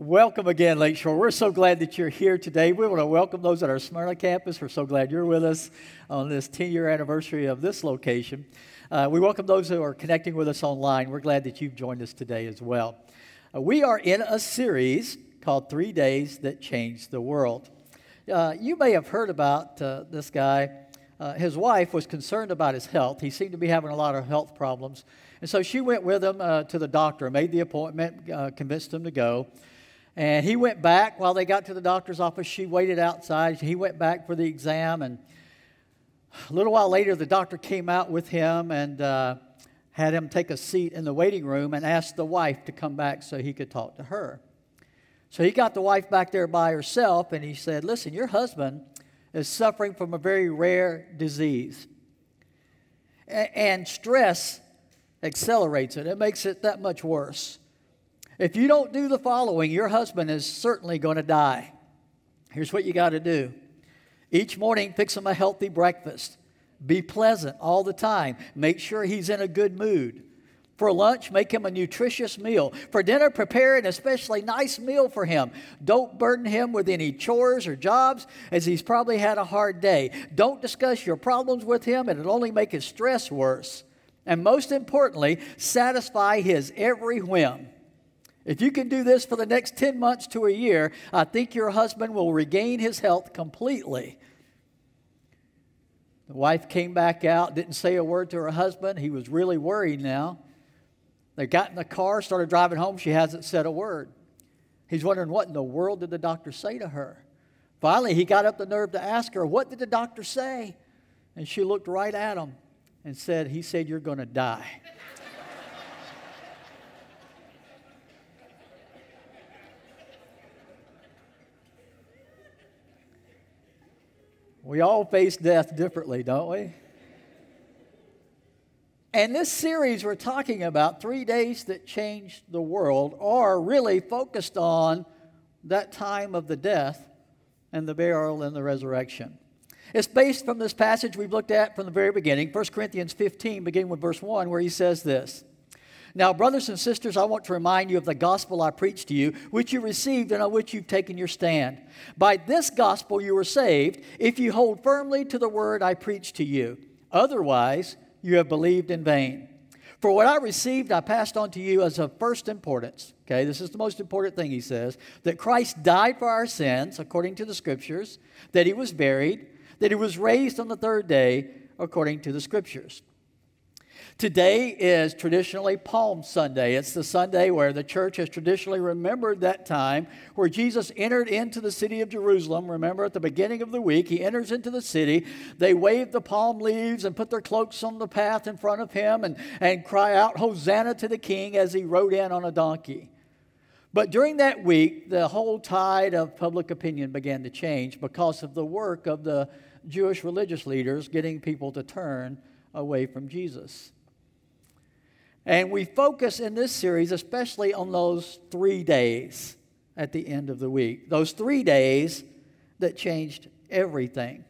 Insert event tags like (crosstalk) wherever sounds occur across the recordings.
Welcome again, Lakeshore. We're so glad that you're here today. We want to welcome those at our Smyrna campus. We're so glad you're with us on this 10 year anniversary of this location. Uh, we welcome those who are connecting with us online. We're glad that you've joined us today as well. Uh, we are in a series called Three Days That Changed the World. Uh, you may have heard about uh, this guy. Uh, his wife was concerned about his health. He seemed to be having a lot of health problems. And so she went with him uh, to the doctor, made the appointment, convinced him to go. And he went back while they got to the doctor's office. She waited outside. He went back for the exam. And a little while later, the doctor came out with him and uh, had him take a seat in the waiting room and asked the wife to come back so he could talk to her. So he got the wife back there by herself and he said, Listen, your husband is suffering from a very rare disease. and stress accelerates it, it makes it that much worse. If you don't do the following, your husband is certainly going to die. Here's what you got to do each morning, fix him a healthy breakfast. Be pleasant all the time. Make sure he's in a good mood. For lunch, make him a nutritious meal. For dinner, prepare an especially nice meal for him. Don't burden him with any chores or jobs, as he's probably had a hard day. Don't discuss your problems with him, and it'll only make his stress worse. And most importantly, satisfy his every whim. If you can do this for the next 10 months to a year, I think your husband will regain his health completely. The wife came back out, didn't say a word to her husband. He was really worried now. They got in the car, started driving home. She hasn't said a word. He's wondering what in the world did the doctor say to her? Finally, he got up the nerve to ask her, What did the doctor say? And she looked right at him and said, He said, You're going to die. We all face death differently, don't we? And this series we're talking about, Three Days That Changed the World, are really focused on that time of the death and the burial and the resurrection. It's based from this passage we've looked at from the very beginning, 1 Corinthians 15, beginning with verse 1, where he says this now, brothers and sisters, I want to remind you of the gospel I preached to you, which you received and on which you've taken your stand. By this gospel you were saved, if you hold firmly to the word I preached to you. Otherwise, you have believed in vain. For what I received, I passed on to you as of first importance. Okay, this is the most important thing he says that Christ died for our sins, according to the scriptures, that he was buried, that he was raised on the third day, according to the scriptures Today is traditionally Palm Sunday. It's the Sunday where the church has traditionally remembered that time where Jesus entered into the city of Jerusalem. Remember, at the beginning of the week, he enters into the city. They wave the palm leaves and put their cloaks on the path in front of him and, and cry out, Hosanna to the King, as he rode in on a donkey. But during that week, the whole tide of public opinion began to change because of the work of the Jewish religious leaders getting people to turn away from Jesus. And we focus in this series especially on those three days at the end of the week. Those three days that changed everything.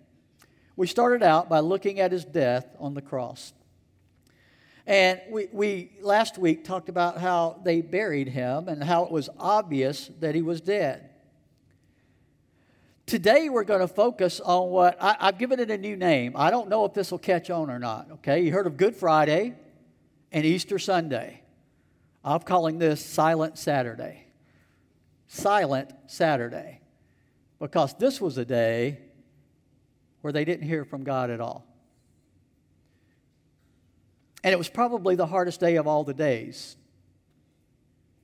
We started out by looking at his death on the cross. And we, we last week talked about how they buried him and how it was obvious that he was dead. Today we're going to focus on what I, have given it a new name. I don't know if this will catch on or not. Okay, you heard of Good Friday and Easter Sunday. I'm calling this Silent Saturday. Silent Saturday. Because this was a day where they didn't hear from God at all. And it was probably the hardest day of all the days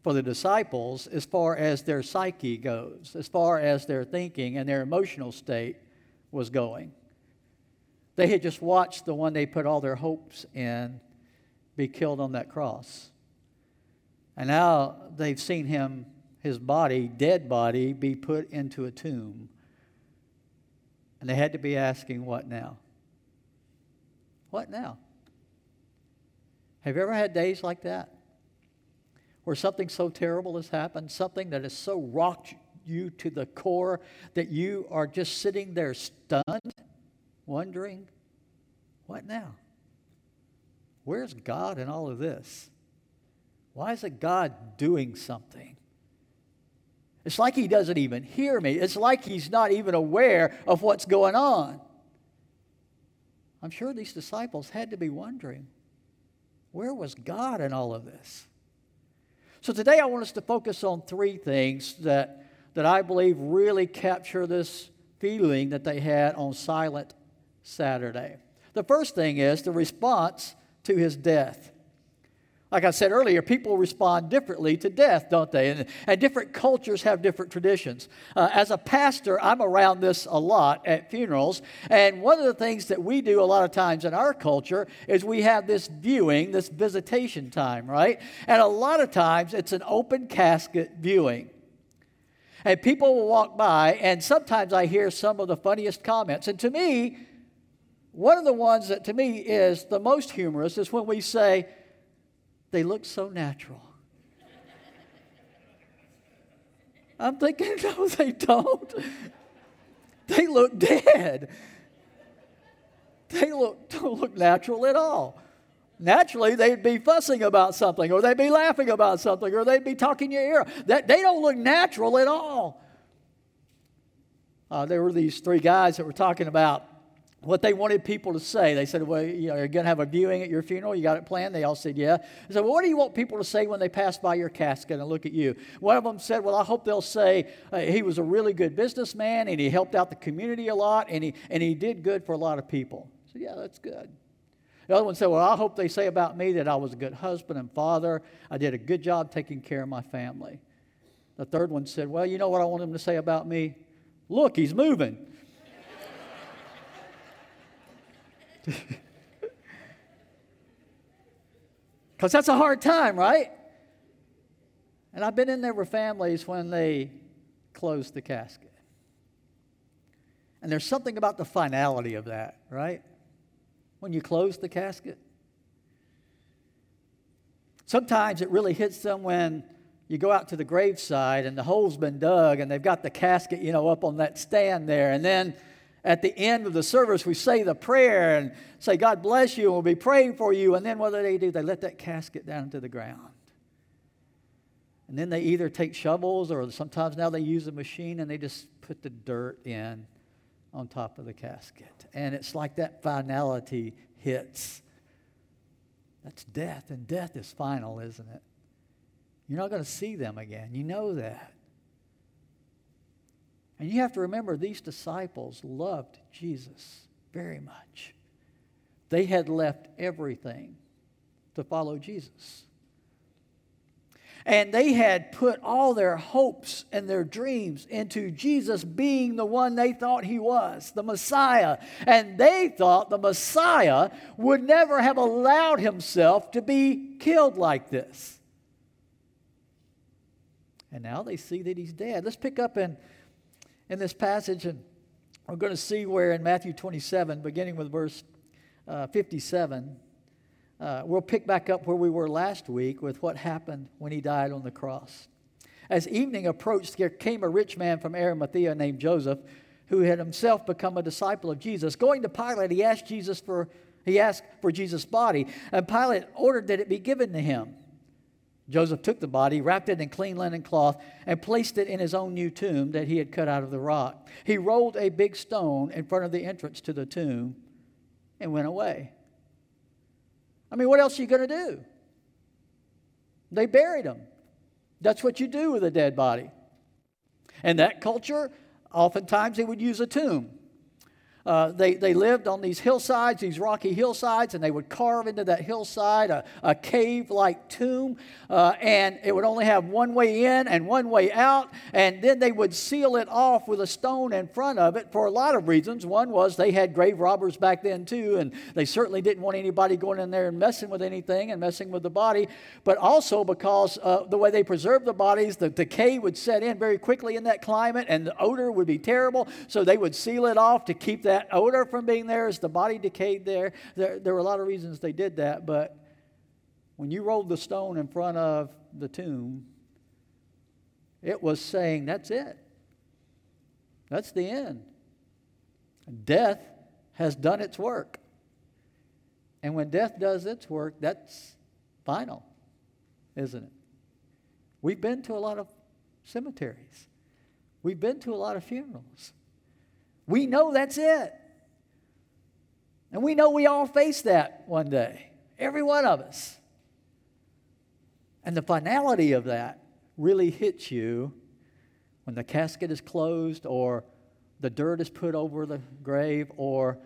for the disciples as far as their psyche goes, as far as their thinking and their emotional state was going. They had just watched the one they put all their hopes in be killed on that cross. And now they've seen him, his body, dead body, be put into a tomb. And they had to be asking, what now? What now? Have you ever had days like that? Where something so terrible has happened, something that has so rocked you to the core that you are just sitting there stunned, wondering, what now? Where's God in all of this? Why isn't God doing something? It's like he doesn't even hear me. It's like he's not even aware of what's going on. I'm sure these disciples had to be wondering where was God in all of this? So today I want us to focus on three things that, that I believe really capture this feeling that they had on Silent Saturday. The first thing is the response to his death. Like I said earlier, people respond differently to death, don't they? And, and different cultures have different traditions. Uh, as a pastor, I'm around this a lot at funerals. And one of the things that we do a lot of times in our culture is we have this viewing, this visitation time, right? And a lot of times it's an open casket viewing. And people will walk by, and sometimes I hear some of the funniest comments. And to me, one of the ones that to me is the most humorous is when we say, they look so natural. I'm thinking, (laughs) no, they don't. They look dead. They look, don't look natural at all. Naturally, they'd be fussing about something, or they'd be laughing about something, or they'd be talking your ear. That, they don't look natural at all. Uh, there were these three guys that were talking about what they wanted people to say. They said, Well, you know, you're going to have a viewing at your funeral. You got it planned? They all said, Yeah. I said, Well, what do you want people to say when they pass by your casket and look at you? One of them said, Well, I hope they'll say uh, he was a really good businessman and he helped out the community a lot and he, and he did good for a lot of people. Said, Yeah, that's good. The other one said, Well, I hope they say about me that I was a good husband and father. I did a good job taking care of my family. The third one said, Well, you know what I want them to say about me? Look, he's moving. (laughs) Because that's a hard time, right? And I've been in there with families when they close the casket. And there's something about the finality of that, right? When you close the casket. Sometimes it really hits them when you go out to the graveside and the hole's been dug and they've got the casket, you know, up on that stand there. And then at the end of the service, we say the prayer and say, God bless you, and we'll be praying for you. And then what do they do? They let that casket down to the ground. And then they either take shovels or sometimes now they use a machine and they just put the dirt in on top of the casket. And it's like that finality hits. That's death, and death is final, isn't it? You're not going to see them again. You know that. And you have to remember, these disciples loved Jesus very much. They had left everything to follow Jesus. And they had put all their hopes and their dreams into Jesus being the one they thought he was, the Messiah. And they thought the Messiah would never have allowed himself to be killed like this. And now they see that he's dead. Let's pick up in in this passage, and we're going to see where in Matthew 27, beginning with verse uh, 57, uh, we'll pick back up where we were last week with what happened when he died on the cross. As evening approached, there came a rich man from Arimathea named Joseph, who had himself become a disciple of Jesus. Going to Pilate, he asked Jesus for he asked for Jesus' body, and Pilate ordered that it be given to him. Joseph took the body, wrapped it in clean linen cloth, and placed it in his own new tomb that he had cut out of the rock. He rolled a big stone in front of the entrance to the tomb and went away. I mean, what else are you going to do? They buried him. That's what you do with a dead body. In that culture, oftentimes they would use a tomb. Uh, they, they lived on these hillsides, these rocky hillsides, and they would carve into that hillside a, a cave like tomb. Uh, and it would only have one way in and one way out. And then they would seal it off with a stone in front of it for a lot of reasons. One was they had grave robbers back then, too, and they certainly didn't want anybody going in there and messing with anything and messing with the body. But also because uh, the way they preserved the bodies, the decay would set in very quickly in that climate, and the odor would be terrible. So they would seal it off to keep that that odor from being there as the body decayed there. there. There were a lot of reasons they did that, but when you rolled the stone in front of the tomb, it was saying, that's it. That's the end. Death has done its work. And when death does its work, that's final, isn't it? We've been to a lot of cemeteries. We've been to a lot of funerals. We know that's it. And we know we all face that one day, every one of us. And the finality of that really hits you when the casket is closed or the dirt is put over the grave or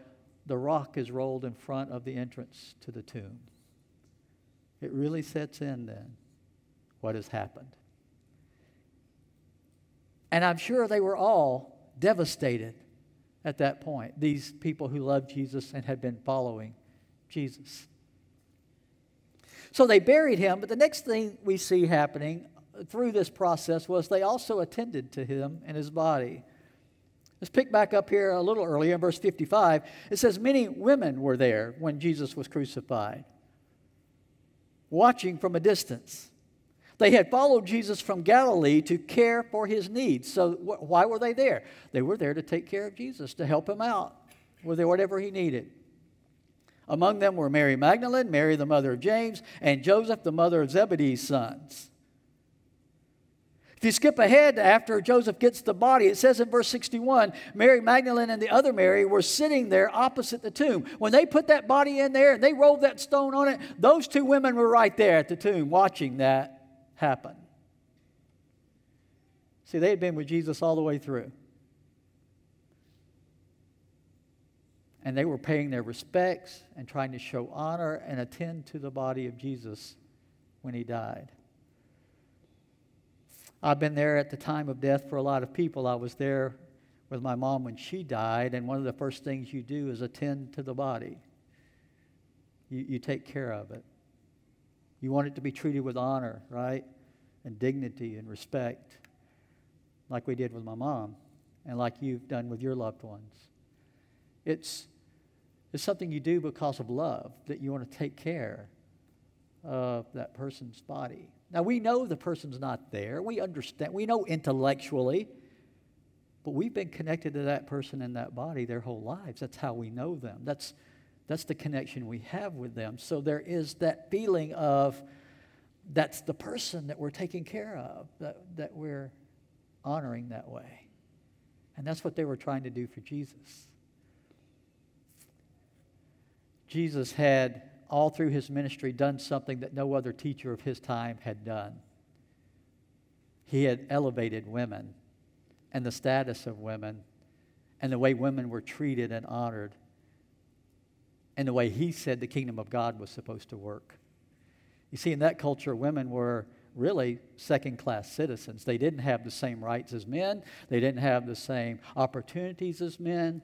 the rock is rolled in front of the entrance to the tomb. It really sets in then what has happened. And I'm sure they were all devastated at that point, these people who loved Jesus and had been following Jesus. So they buried him, but the next thing we see happening through this process was they also attended to him and his body. Let's pick back up here a little earlier in verse 55. It says, Many women were there when Jesus was crucified, watching from a distance. They had followed Jesus from Galilee to care for his needs. So, wh- why were they there? They were there to take care of Jesus, to help him out with whatever he needed. Among them were Mary Magdalene, Mary, the mother of James, and Joseph, the mother of Zebedee's sons. If you skip ahead after Joseph gets the body, it says in verse 61 Mary Magdalene and the other Mary were sitting there opposite the tomb. When they put that body in there and they rolled that stone on it, those two women were right there at the tomb watching that happen. See, they had been with Jesus all the way through. And they were paying their respects and trying to show honor and attend to the body of Jesus when he died. I've been there at the time of death for a lot of people. I was there with my mom when she died, and one of the first things you do is attend to the body. You, you take care of it. You want it to be treated with honor, right? And dignity and respect, like we did with my mom and like you've done with your loved ones. It's, it's something you do because of love, that you want to take care of that person's body. Now, we know the person's not there. We understand. We know intellectually. But we've been connected to that person and that body their whole lives. That's how we know them. That's that's the connection we have with them. So there is that feeling of that's the person that we're taking care of, that, that we're honoring that way. And that's what they were trying to do for Jesus. Jesus had, all through his ministry, done something that no other teacher of his time had done. He had elevated women and the status of women and the way women were treated and honored and the way he said the kingdom of God was supposed to work. You see, in that culture, women were really second class citizens. They didn't have the same rights as men, they didn't have the same opportunities as men.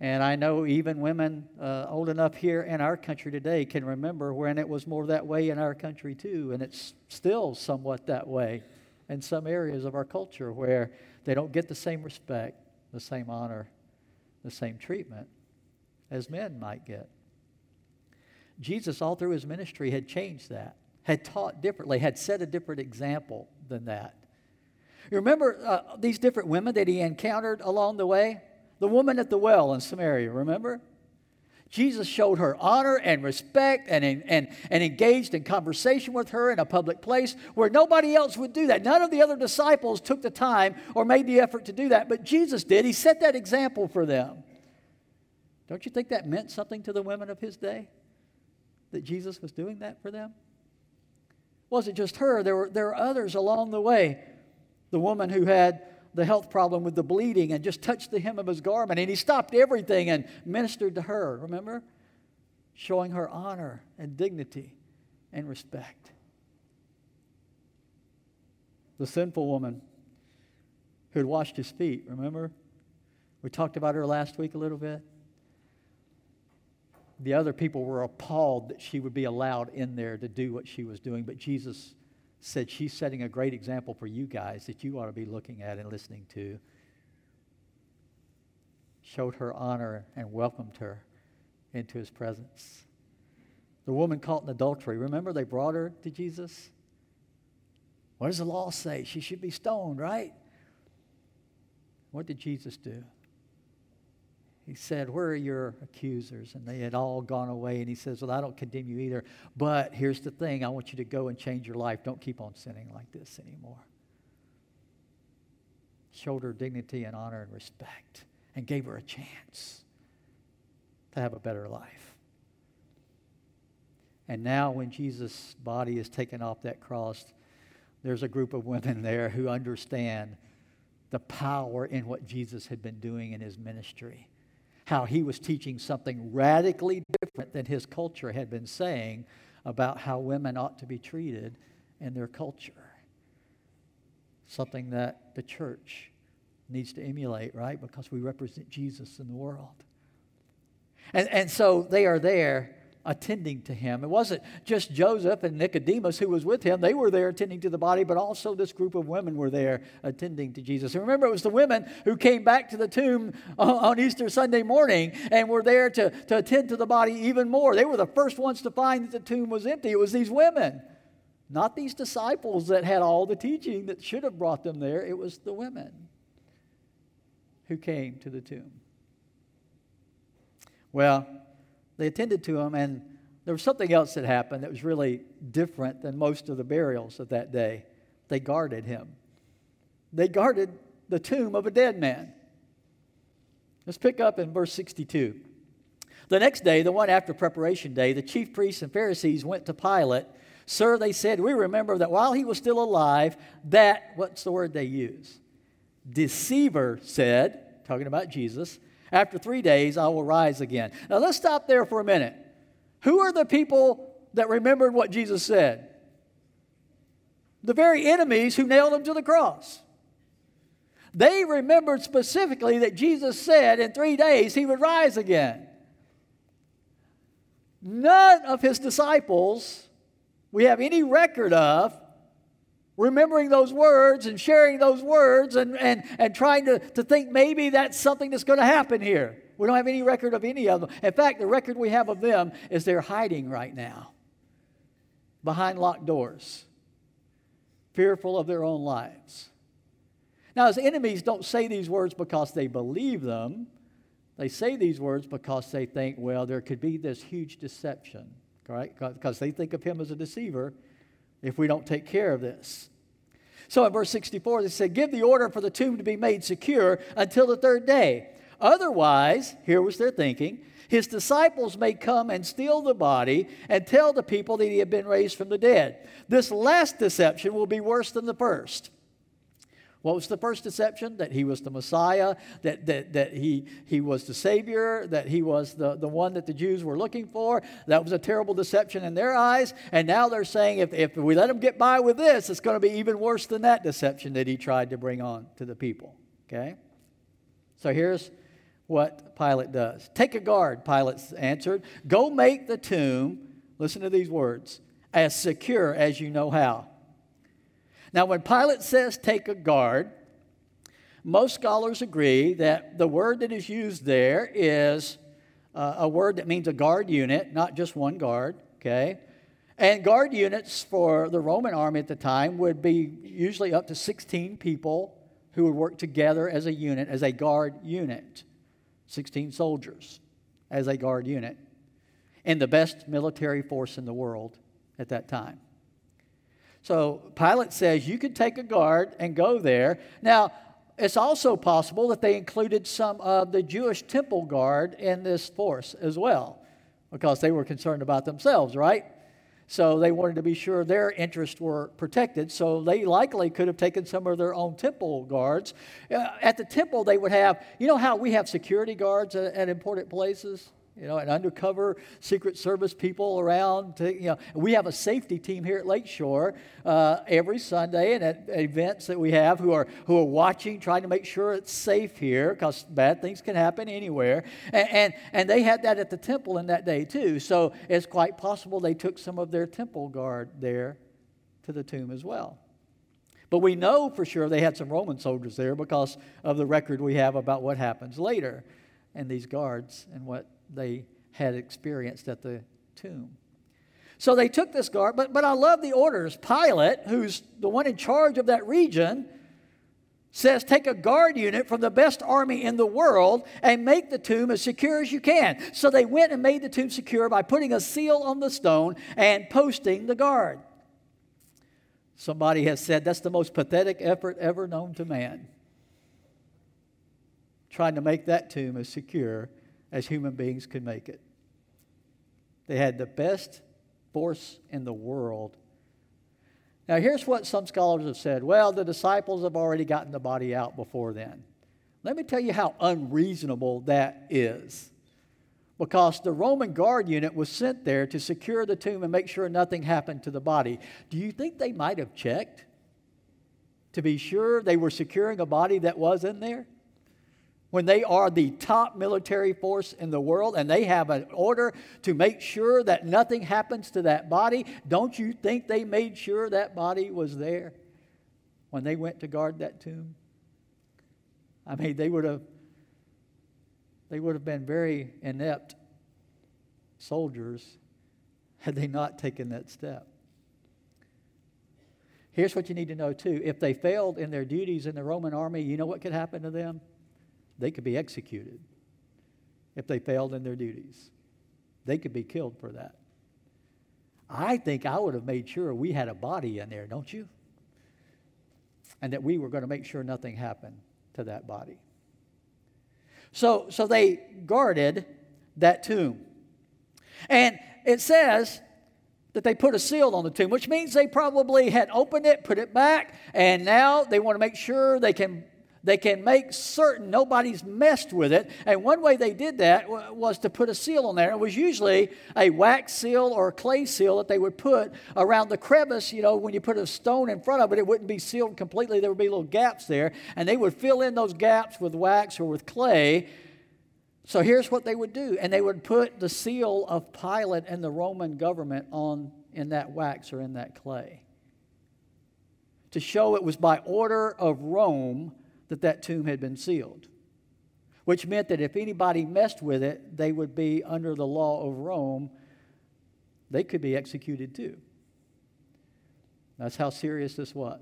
And I know even women uh, old enough here in our country today can remember when it was more that way in our country too. And it's still somewhat that way in some areas of our culture where they don't get the same respect, the same honor, the same treatment as men might get. Jesus, all through his ministry, had changed that, had taught differently, had set a different example than that. You remember uh, these different women that he encountered along the way? The woman at the well in Samaria, remember? Jesus showed her honor and respect and, and, and engaged in conversation with her in a public place where nobody else would do that. None of the other disciples took the time or made the effort to do that, but Jesus did. He set that example for them. Don't you think that meant something to the women of his day? That Jesus was doing that for them? It wasn't just her, there were, there were others along the way. The woman who had the health problem with the bleeding and just touched the hem of his garment. And he stopped everything and ministered to her, remember? Showing her honor and dignity and respect. The sinful woman who had washed his feet, remember? We talked about her last week a little bit. The other people were appalled that she would be allowed in there to do what she was doing, but Jesus said she's setting a great example for you guys that you ought to be looking at and listening to. Showed her honor and welcomed her into his presence. The woman caught in adultery, remember they brought her to Jesus? What does the law say? She should be stoned, right? What did Jesus do? He said, Where are your accusers? And they had all gone away. And he says, Well, I don't condemn you either. But here's the thing I want you to go and change your life. Don't keep on sinning like this anymore. showed her dignity and honor and respect, and gave her a chance to have a better life. And now, when Jesus' body is taken off that cross, there's a group of women there who understand the power in what Jesus had been doing in his ministry. How he was teaching something radically different than his culture had been saying about how women ought to be treated in their culture. Something that the church needs to emulate, right? Because we represent Jesus in the world. And, and so they are there attending to him. It wasn't just Joseph and Nicodemus who was with him. They were there attending to the body, but also this group of women were there attending to Jesus. And remember, it was the women who came back to the tomb on Easter Sunday morning and were there to, to attend to the body even more. They were the first ones to find that the tomb was empty. It was these women, not these disciples that had all the teaching that should have brought them there. It was the women who came to the tomb. Well, they attended to him, and there was something else that happened that was really different than most of the burials of that day. They guarded him, they guarded the tomb of a dead man. Let's pick up in verse 62. The next day, the one after preparation day, the chief priests and Pharisees went to Pilate. Sir, they said, we remember that while he was still alive, that, what's the word they use? Deceiver said, talking about Jesus, after three days, I will rise again. Now let's stop there for a minute. Who are the people that remembered what Jesus said? The very enemies who nailed him to the cross. They remembered specifically that Jesus said in three days he would rise again. None of his disciples we have any record of remembering those words and sharing those words and, and, and trying to, to think maybe that's something that's going to happen here. We don't have any record of any of them. In fact, the record we have of them is they're hiding right now behind locked doors, fearful of their own lives. Now, his enemies don't say these words because they believe them. They say these words because they think, well, there could be this huge deception, right? Because they think of him as a deceiver if we don't take care of this. So in verse 64, they said, Give the order for the tomb to be made secure until the third day. Otherwise, here was their thinking, his disciples may come and steal the body and tell the people that he had been raised from the dead. This last deception will be worse than the first. What was the first deception? That he was the Messiah, that, that, that he, he was the Savior, that he was the, the one that the Jews were looking for. That was a terrible deception in their eyes. And now they're saying if, if we let him get by with this, it's going to be even worse than that deception that he tried to bring on to the people. Okay? So here's what Pilate does Take a guard, Pilate answered. Go make the tomb, listen to these words, as secure as you know how. Now, when Pilate says take a guard, most scholars agree that the word that is used there is uh, a word that means a guard unit, not just one guard, okay? And guard units for the Roman army at the time would be usually up to 16 people who would work together as a unit, as a guard unit. 16 soldiers as a guard unit. And the best military force in the world at that time. So Pilate says you could take a guard and go there. Now, it's also possible that they included some of the Jewish temple guard in this force as well, because they were concerned about themselves, right? So they wanted to be sure their interests were protected. So they likely could have taken some of their own temple guards. Uh, at the temple, they would have, you know how we have security guards at, at important places? You know, and undercover Secret Service people around. To, you know, we have a safety team here at Lakeshore uh, every Sunday, and at events that we have who are who are watching, trying to make sure it's safe here, because bad things can happen anywhere. And, and and they had that at the temple in that day too. So it's quite possible they took some of their temple guard there to the tomb as well. But we know for sure they had some Roman soldiers there because of the record we have about what happens later and these guards and what they had experienced at the tomb. So they took this guard, but, but I love the orders. Pilate, who's the one in charge of that region, says take a guard unit from the best army in the world and make the tomb as secure as you can. So they went and made the tomb secure by putting a seal on the stone and posting the guard. Somebody has said that's the most pathetic effort ever known to man. trying to make that tomb as secure as human beings could make it. They had the best force in the world. Now, here's what some scholars have said well, the disciples have already gotten the body out before then. Let me tell you how unreasonable that is. Because the Roman guard unit was sent there to secure the tomb and make sure nothing happened to the body. Do you think they might have checked to be sure they were securing a body that was in there? When they are the top military force in the world and they have an order to make sure that nothing happens to that body, don't you think they made sure that body was there when they went to guard that tomb? I mean, they would have they would have been very inept soldiers had they not taken that step. Here's what you need to know too. If they failed in their duties in the Roman army, you know what could happen to them? They could be executed if they failed in their duties. They could be killed for that. I think I would have made sure we had a body in there, don't you? And that we were going to make sure nothing happened to that body. So, so they guarded that tomb. And it says that they put a seal on the tomb, which means they probably had opened it, put it back, and now they want to make sure they can they can make certain nobody's messed with it. And one way they did that was to put a seal on there. It was usually a wax seal or a clay seal that they would put around the crevice. You know, when you put a stone in front of it, it wouldn't be sealed completely. There would be little gaps there. And they would fill in those gaps with wax or with clay. So here's what they would do. And they would put the seal of Pilate and the Roman government on in that wax or in that clay to show it was by order of Rome that that tomb had been sealed, which meant that if anybody messed with it, they would be under the law of Rome. They could be executed too. That's how serious this was.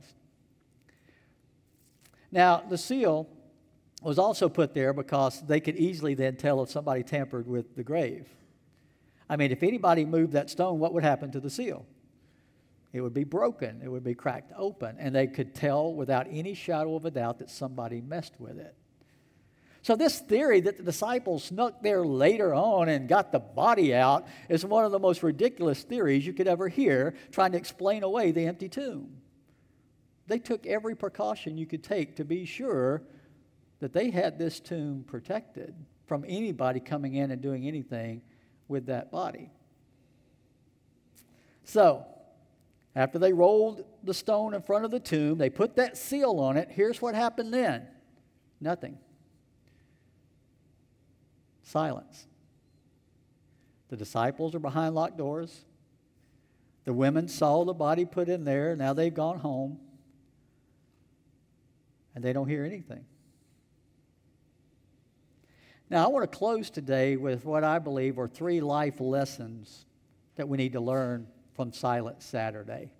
Now, the seal was also put there because they could easily then tell if somebody tampered with the grave. I mean, if anybody moved that stone, what would happen to the seal? It would be broken, it would be cracked open, and they could tell without any shadow of a doubt that somebody messed with it. So, this theory that the disciples snuck there later on and got the body out is one of the most ridiculous theories you could ever hear trying to explain away the empty tomb. They took every precaution you could take to be sure that they had this tomb protected from anybody coming in and doing anything with that body. So, after they rolled the stone in front of the tomb, they put that seal on it. Here's what happened then nothing. Silence. The disciples are behind locked doors. The women saw the body put in there. Now they've gone home. And they don't hear anything. Now, I want to close today with what I believe are three life lessons that we need to learn from Silent Saturday.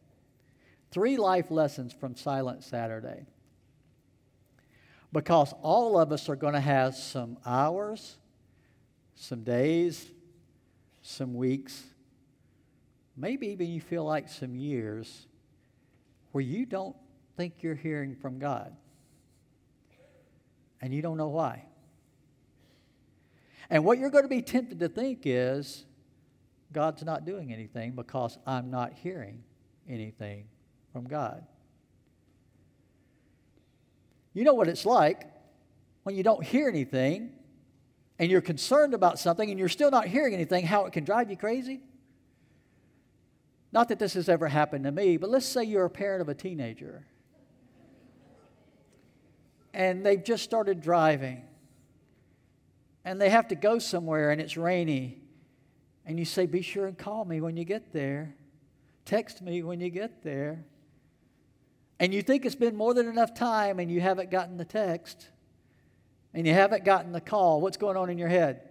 Three life lessons from Silent Saturday. Because all of us are going to have some hours, some days, some weeks, maybe even you feel like some years where you don't think you're hearing from God. And you don't know why. And what you're going to be tempted to think is, God's not doing anything because I'm not hearing anything from God. You know what it's like when you don't hear anything and you're concerned about something and you're still not hearing anything, how it can drive you crazy? Not that this has ever happened to me, but let's say you're a parent of a teenager and they've just started driving and they have to go somewhere and it's rainy and you say, Be sure and call me when you get there. Text me when you get there. And you think it's been more than enough time and you haven't gotten the text and you haven't gotten the call. What's going on in your head?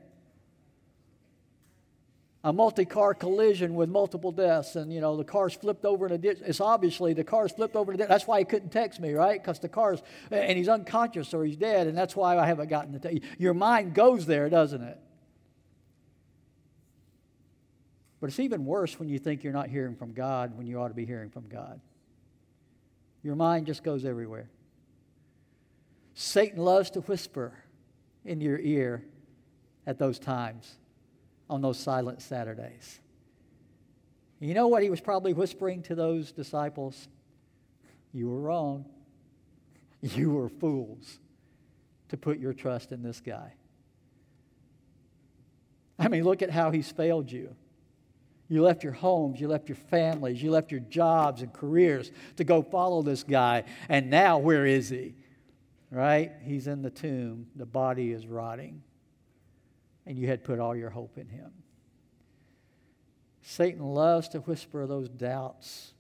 a multi-car collision with multiple deaths and you know the car's flipped over in a ditch it's obviously the car's flipped over in a ditch that's why he couldn't text me right because the car's and he's unconscious or he's dead and that's why i haven't gotten the text your mind goes there doesn't it but it's even worse when you think you're not hearing from god when you ought to be hearing from god your mind just goes everywhere satan loves to whisper in your ear at those times on those silent Saturdays? You know what he was probably whispering to those disciples? You were wrong. (laughs) You were fools to put your trust in this guy. I mean, look at how he's failed you. You left your homes, you left your families, you left your jobs and careers to go follow this guy. And now, where is he? Right? He's in the tomb. The body is rotting. And you had put all your hope in him. Satan loves to whisper those doubts,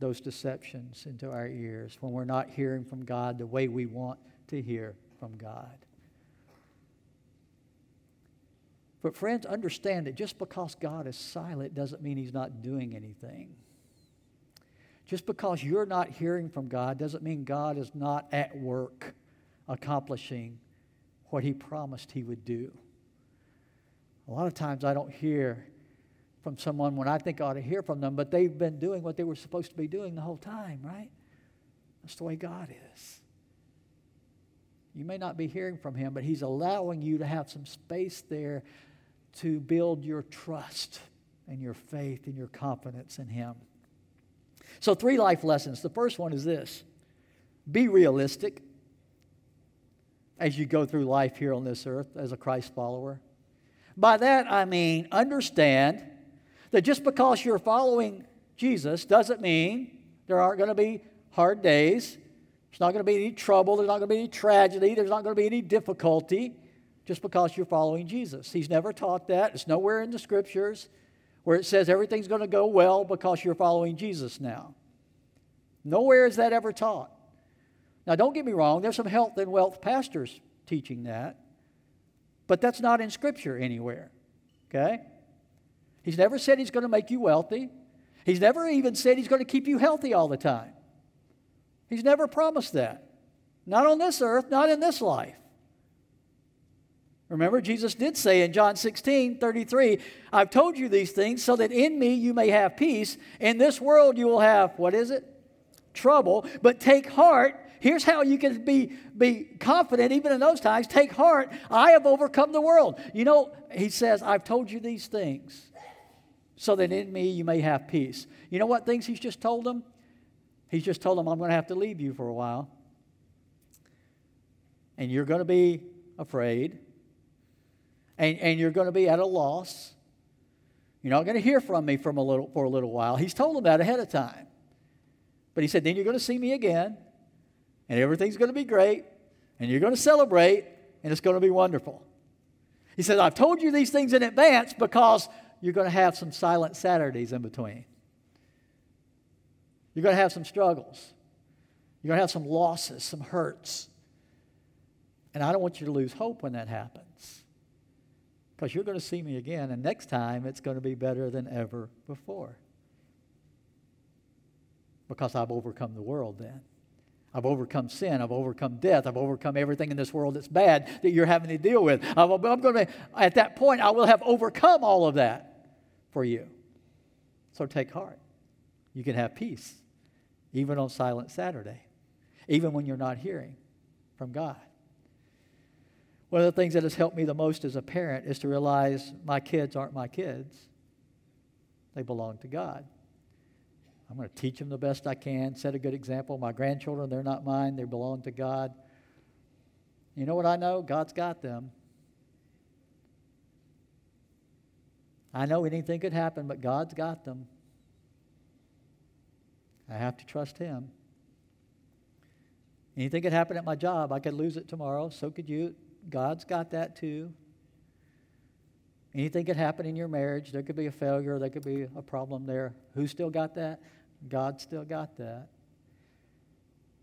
those deceptions into our ears when we're not hearing from God the way we want to hear from God. But, friends, understand that just because God is silent doesn't mean He's not doing anything. Just because you're not hearing from God doesn't mean God is not at work accomplishing what He promised He would do. A lot of times I don't hear from someone when I think I ought to hear from them, but they've been doing what they were supposed to be doing the whole time, right? That's the way God is. You may not be hearing from Him, but He's allowing you to have some space there to build your trust and your faith and your confidence in Him. So, three life lessons. The first one is this be realistic as you go through life here on this earth as a Christ follower. By that, I mean understand that just because you're following Jesus doesn't mean there aren't going to be hard days. There's not going to be any trouble. There's not going to be any tragedy. There's not going to be any difficulty just because you're following Jesus. He's never taught that. It's nowhere in the scriptures where it says everything's going to go well because you're following Jesus now. Nowhere is that ever taught. Now, don't get me wrong, there's some health and wealth pastors teaching that, but that's not in Scripture anywhere. Okay? He's never said he's going to make you wealthy. He's never even said he's going to keep you healthy all the time. He's never promised that. Not on this earth, not in this life. Remember, Jesus did say in John 16 33, I've told you these things so that in me you may have peace. In this world you will have, what is it? Trouble. But take heart. Here's how you can be, be confident even in those times. Take heart. I have overcome the world. You know, he says, I've told you these things so that in me you may have peace. You know what things he's just told them? He's just told them, I'm going to have to leave you for a while. And you're going to be afraid and, and you're going to be at a loss. You're not going to hear from me from a little, for a little while. He's told them that ahead of time. But he said, then you're going to see me again, and everything's going to be great, and you're going to celebrate, and it's going to be wonderful. He said, I've told you these things in advance because you're going to have some silent Saturdays in between. You're going to have some struggles. You're going to have some losses, some hurts. And I don't want you to lose hope when that happens because you're going to see me again, and next time it's going to be better than ever before. Because I've overcome the world then. I've overcome sin. I've overcome death. I've overcome everything in this world that's bad that you're having to deal with. I'm, I'm going to, at that point, I will have overcome all of that for you. So take heart. You can have peace, even on Silent Saturday, even when you're not hearing from God. One of the things that has helped me the most as a parent is to realize my kids aren't my kids, they belong to God. I'm going to teach them the best I can, set a good example. My grandchildren, they're not mine, they belong to God. You know what I know? God's got them. I know anything could happen, but God's got them. I have to trust Him. Anything could happen at my job. I could lose it tomorrow. So could you. God's got that too. Anything could happen in your marriage. There could be a failure, there could be a problem there. Who still got that? God still got that.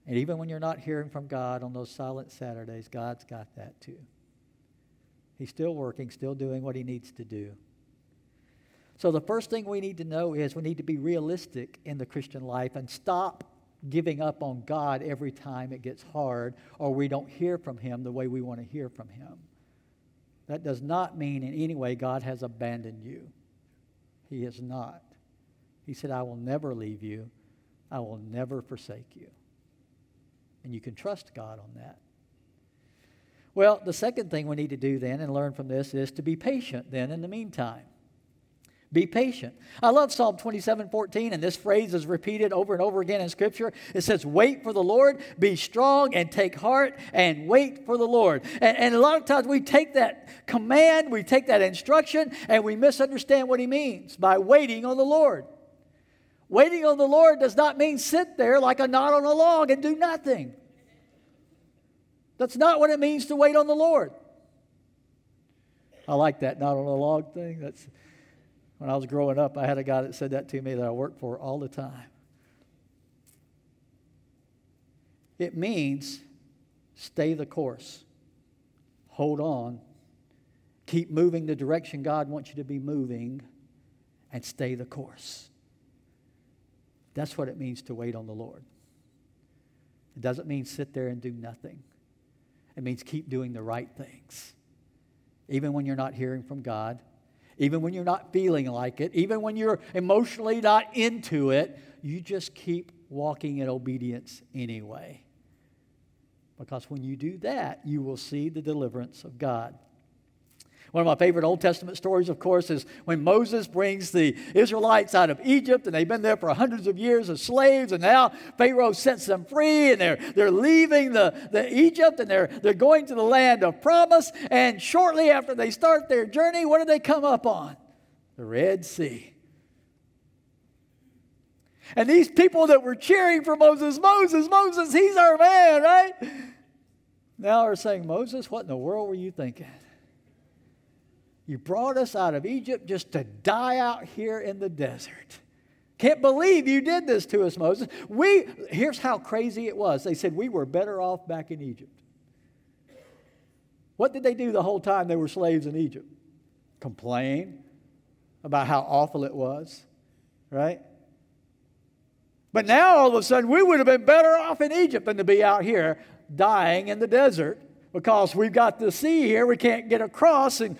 And even when you're not hearing from God on those silent Saturdays, God's got that too. He's still working, still doing what he needs to do. So, the first thing we need to know is we need to be realistic in the Christian life and stop giving up on God every time it gets hard or we don't hear from Him the way we want to hear from Him. That does not mean in any way God has abandoned you. He has not. He said, I will never leave you, I will never forsake you. And you can trust God on that. Well, the second thing we need to do then and learn from this is to be patient then in the meantime. Be patient. I love Psalm 27 14, and this phrase is repeated over and over again in Scripture. It says, Wait for the Lord, be strong and take heart, and wait for the Lord. And, and, a lot of times we take that command, we take that instruction, and we misunderstand what He means by waiting on the Lord. Waiting on the Lord does not mean sit there like a knot on a log and do nothing. That's not what it means to wait on the Lord. I like that knot on a log thing. That's when I was growing up, I had a guy that said that to me that I worked for all the time. It means stay the course, hold on, keep moving the direction God wants you to be moving, and stay the course. That's what it means to wait on the Lord. It doesn't mean sit there and do nothing. It means keep doing the right things. Even when you're not hearing from God, even when you're not feeling like it, even when you're emotionally not into it, you just keep walking in obedience anyway. Because when you do that, you will see the deliverance of God. One of my favorite Old Testament stories, of course, is when Moses brings the Israelites out of Egypt and they've been there for hundreds of years as slaves, and now Pharaoh sets them free and they're, they're leaving the, the Egypt and they're, they're going to the land of promise. And shortly after they start their journey, what do they come up on? The Red Sea. And these people that were cheering for Moses, Moses, Moses, he's our man, right? Now are saying, Moses, what in the world were you thinking? You brought us out of Egypt just to die out here in the desert. Can't believe you did this to us, Moses. We here's how crazy it was. They said we were better off back in Egypt. What did they do the whole time they were slaves in Egypt? Complain about how awful it was, right? But now all of a sudden we would have been better off in Egypt than to be out here dying in the desert because we've got the sea here, we can't get across, and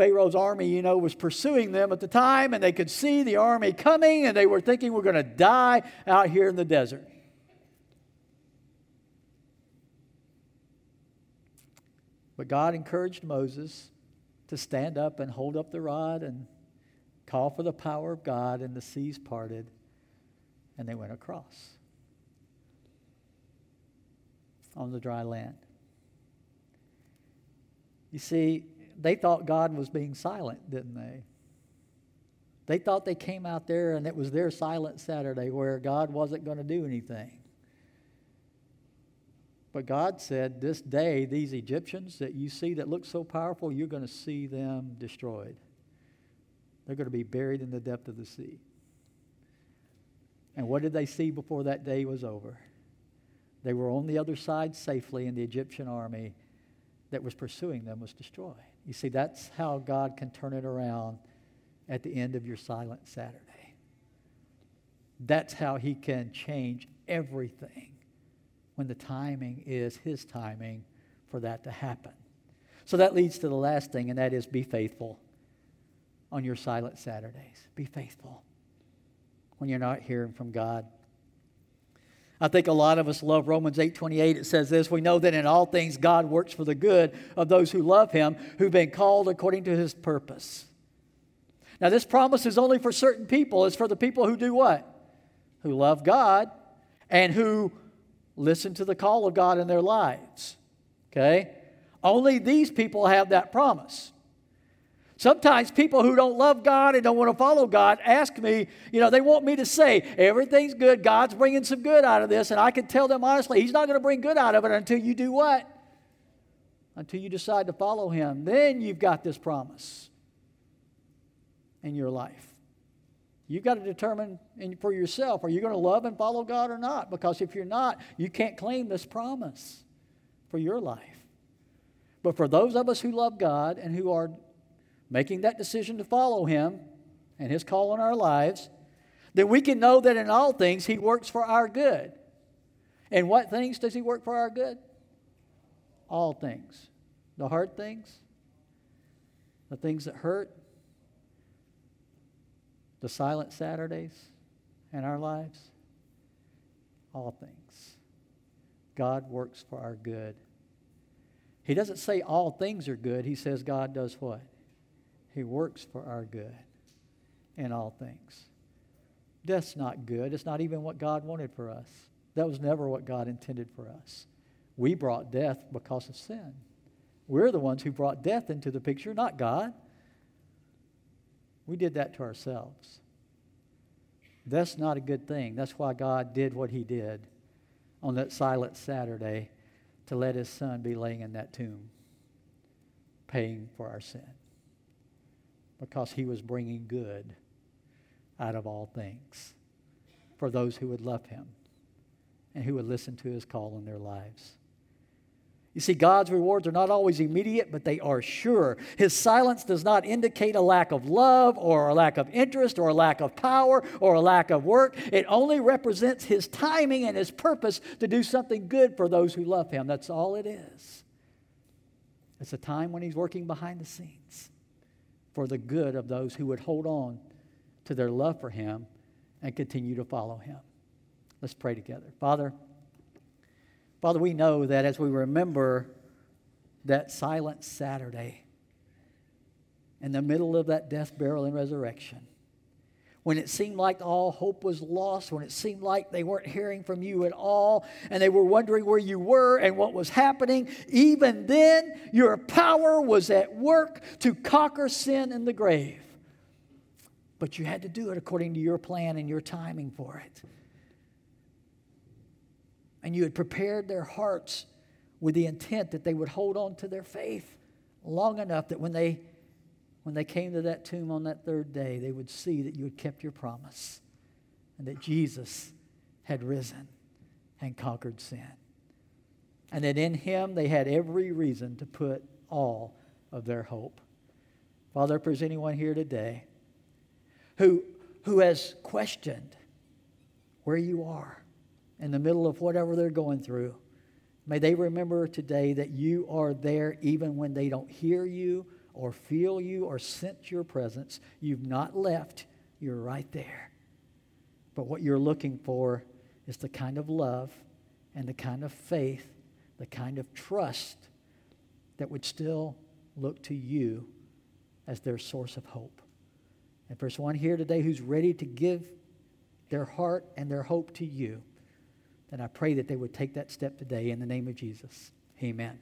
Pharaoh's army, you know, was pursuing them at the time, and they could see the army coming, and they were thinking we're going to die out here in the desert. But God encouraged Moses to stand up and hold up the rod and call for the power of God, and the seas parted, and they went across on the dry land. You see, they thought God was being silent, didn't they? They thought they came out there and it was their silent Saturday where God wasn't going to do anything. But God said, This day, these Egyptians that you see that look so powerful, you're going to see them destroyed. They're going to be buried in the depth of the sea. And what did they see before that day was over? They were on the other side safely, and the Egyptian army that was pursuing them was destroyed. You see, that's how God can turn it around at the end of your silent Saturday. That's how He can change everything when the timing is His timing for that to happen. So that leads to the last thing, and that is be faithful on your silent Saturdays. Be faithful when you're not hearing from God. I think a lot of us love Romans 8:28. It says this, we know that in all things God works for the good of those who love him, who've been called according to his purpose. Now this promise is only for certain people. It's for the people who do what? Who love God and who listen to the call of God in their lives. Okay? Only these people have that promise. Sometimes people who don't love God and don't want to follow God ask me, you know, they want me to say, everything's good, God's bringing some good out of this. And I can tell them honestly, He's not going to bring good out of it until you do what? Until you decide to follow Him. Then you've got this promise in your life. You've got to determine for yourself are you going to love and follow God or not? Because if you're not, you can't claim this promise for your life. But for those of us who love God and who are making that decision to follow Him and His call on our lives, then we can know that in all things He works for our good. And what things does He work for our good? All things. The hard things, the things that hurt, the silent Saturdays in our lives, all things. God works for our good. He doesn't say all things are good. He says God does what? He works for our good in all things. Death's not good. It's not even what God wanted for us. That was never what God intended for us. We brought death because of sin. We're the ones who brought death into the picture, not God. We did that to ourselves. That's not a good thing. That's why God did what He did on that silent Saturday to let His Son be laying in that tomb, paying for our sin. Because He was bringing good out of all things for those who would love Him and who would listen to His call in their lives. You see, God's rewards are not always immediate, but they are sure. His silence does not indicate a lack of love or a lack of interest or a lack of power or a lack of work. It only represents His timing and His purpose to do something good for those who love Him. That's all it is. It's a time when He's working behind the scenes for the good of those who would hold on to their love for Him and continue to follow Him. Let's pray together. Father, Father, we know that as we remember that silent Saturday in the middle of that death, burial, and resurrection, when it seemed like all hope was lost, when it seemed like they weren't hearing from you at all, and they were wondering where you were and what was happening, even then, your power was at work to conquer sin and the grave. But you had to do it according to your plan and your timing for it and you had prepared their hearts with the intent that they would hold on to their faith long enough that when they when they came to that tomb on that third day they would see that you had kept your promise and that Jesus had risen and conquered sin and that in him they had every reason to put all of their hope father if there's anyone here today who who has questioned where you are in the middle of whatever they're going through. May they remember today that you are there even when they don't hear you or feel you or sense your presence. You've not left, you're right there. But what you're looking for is the kind of love and the kind of faith, the kind of trust that would still look to you as their source of hope. And if there's one here today who's ready to give their heart and their hope to you, then I pray that they would take that step today in the name of Jesus. Amen.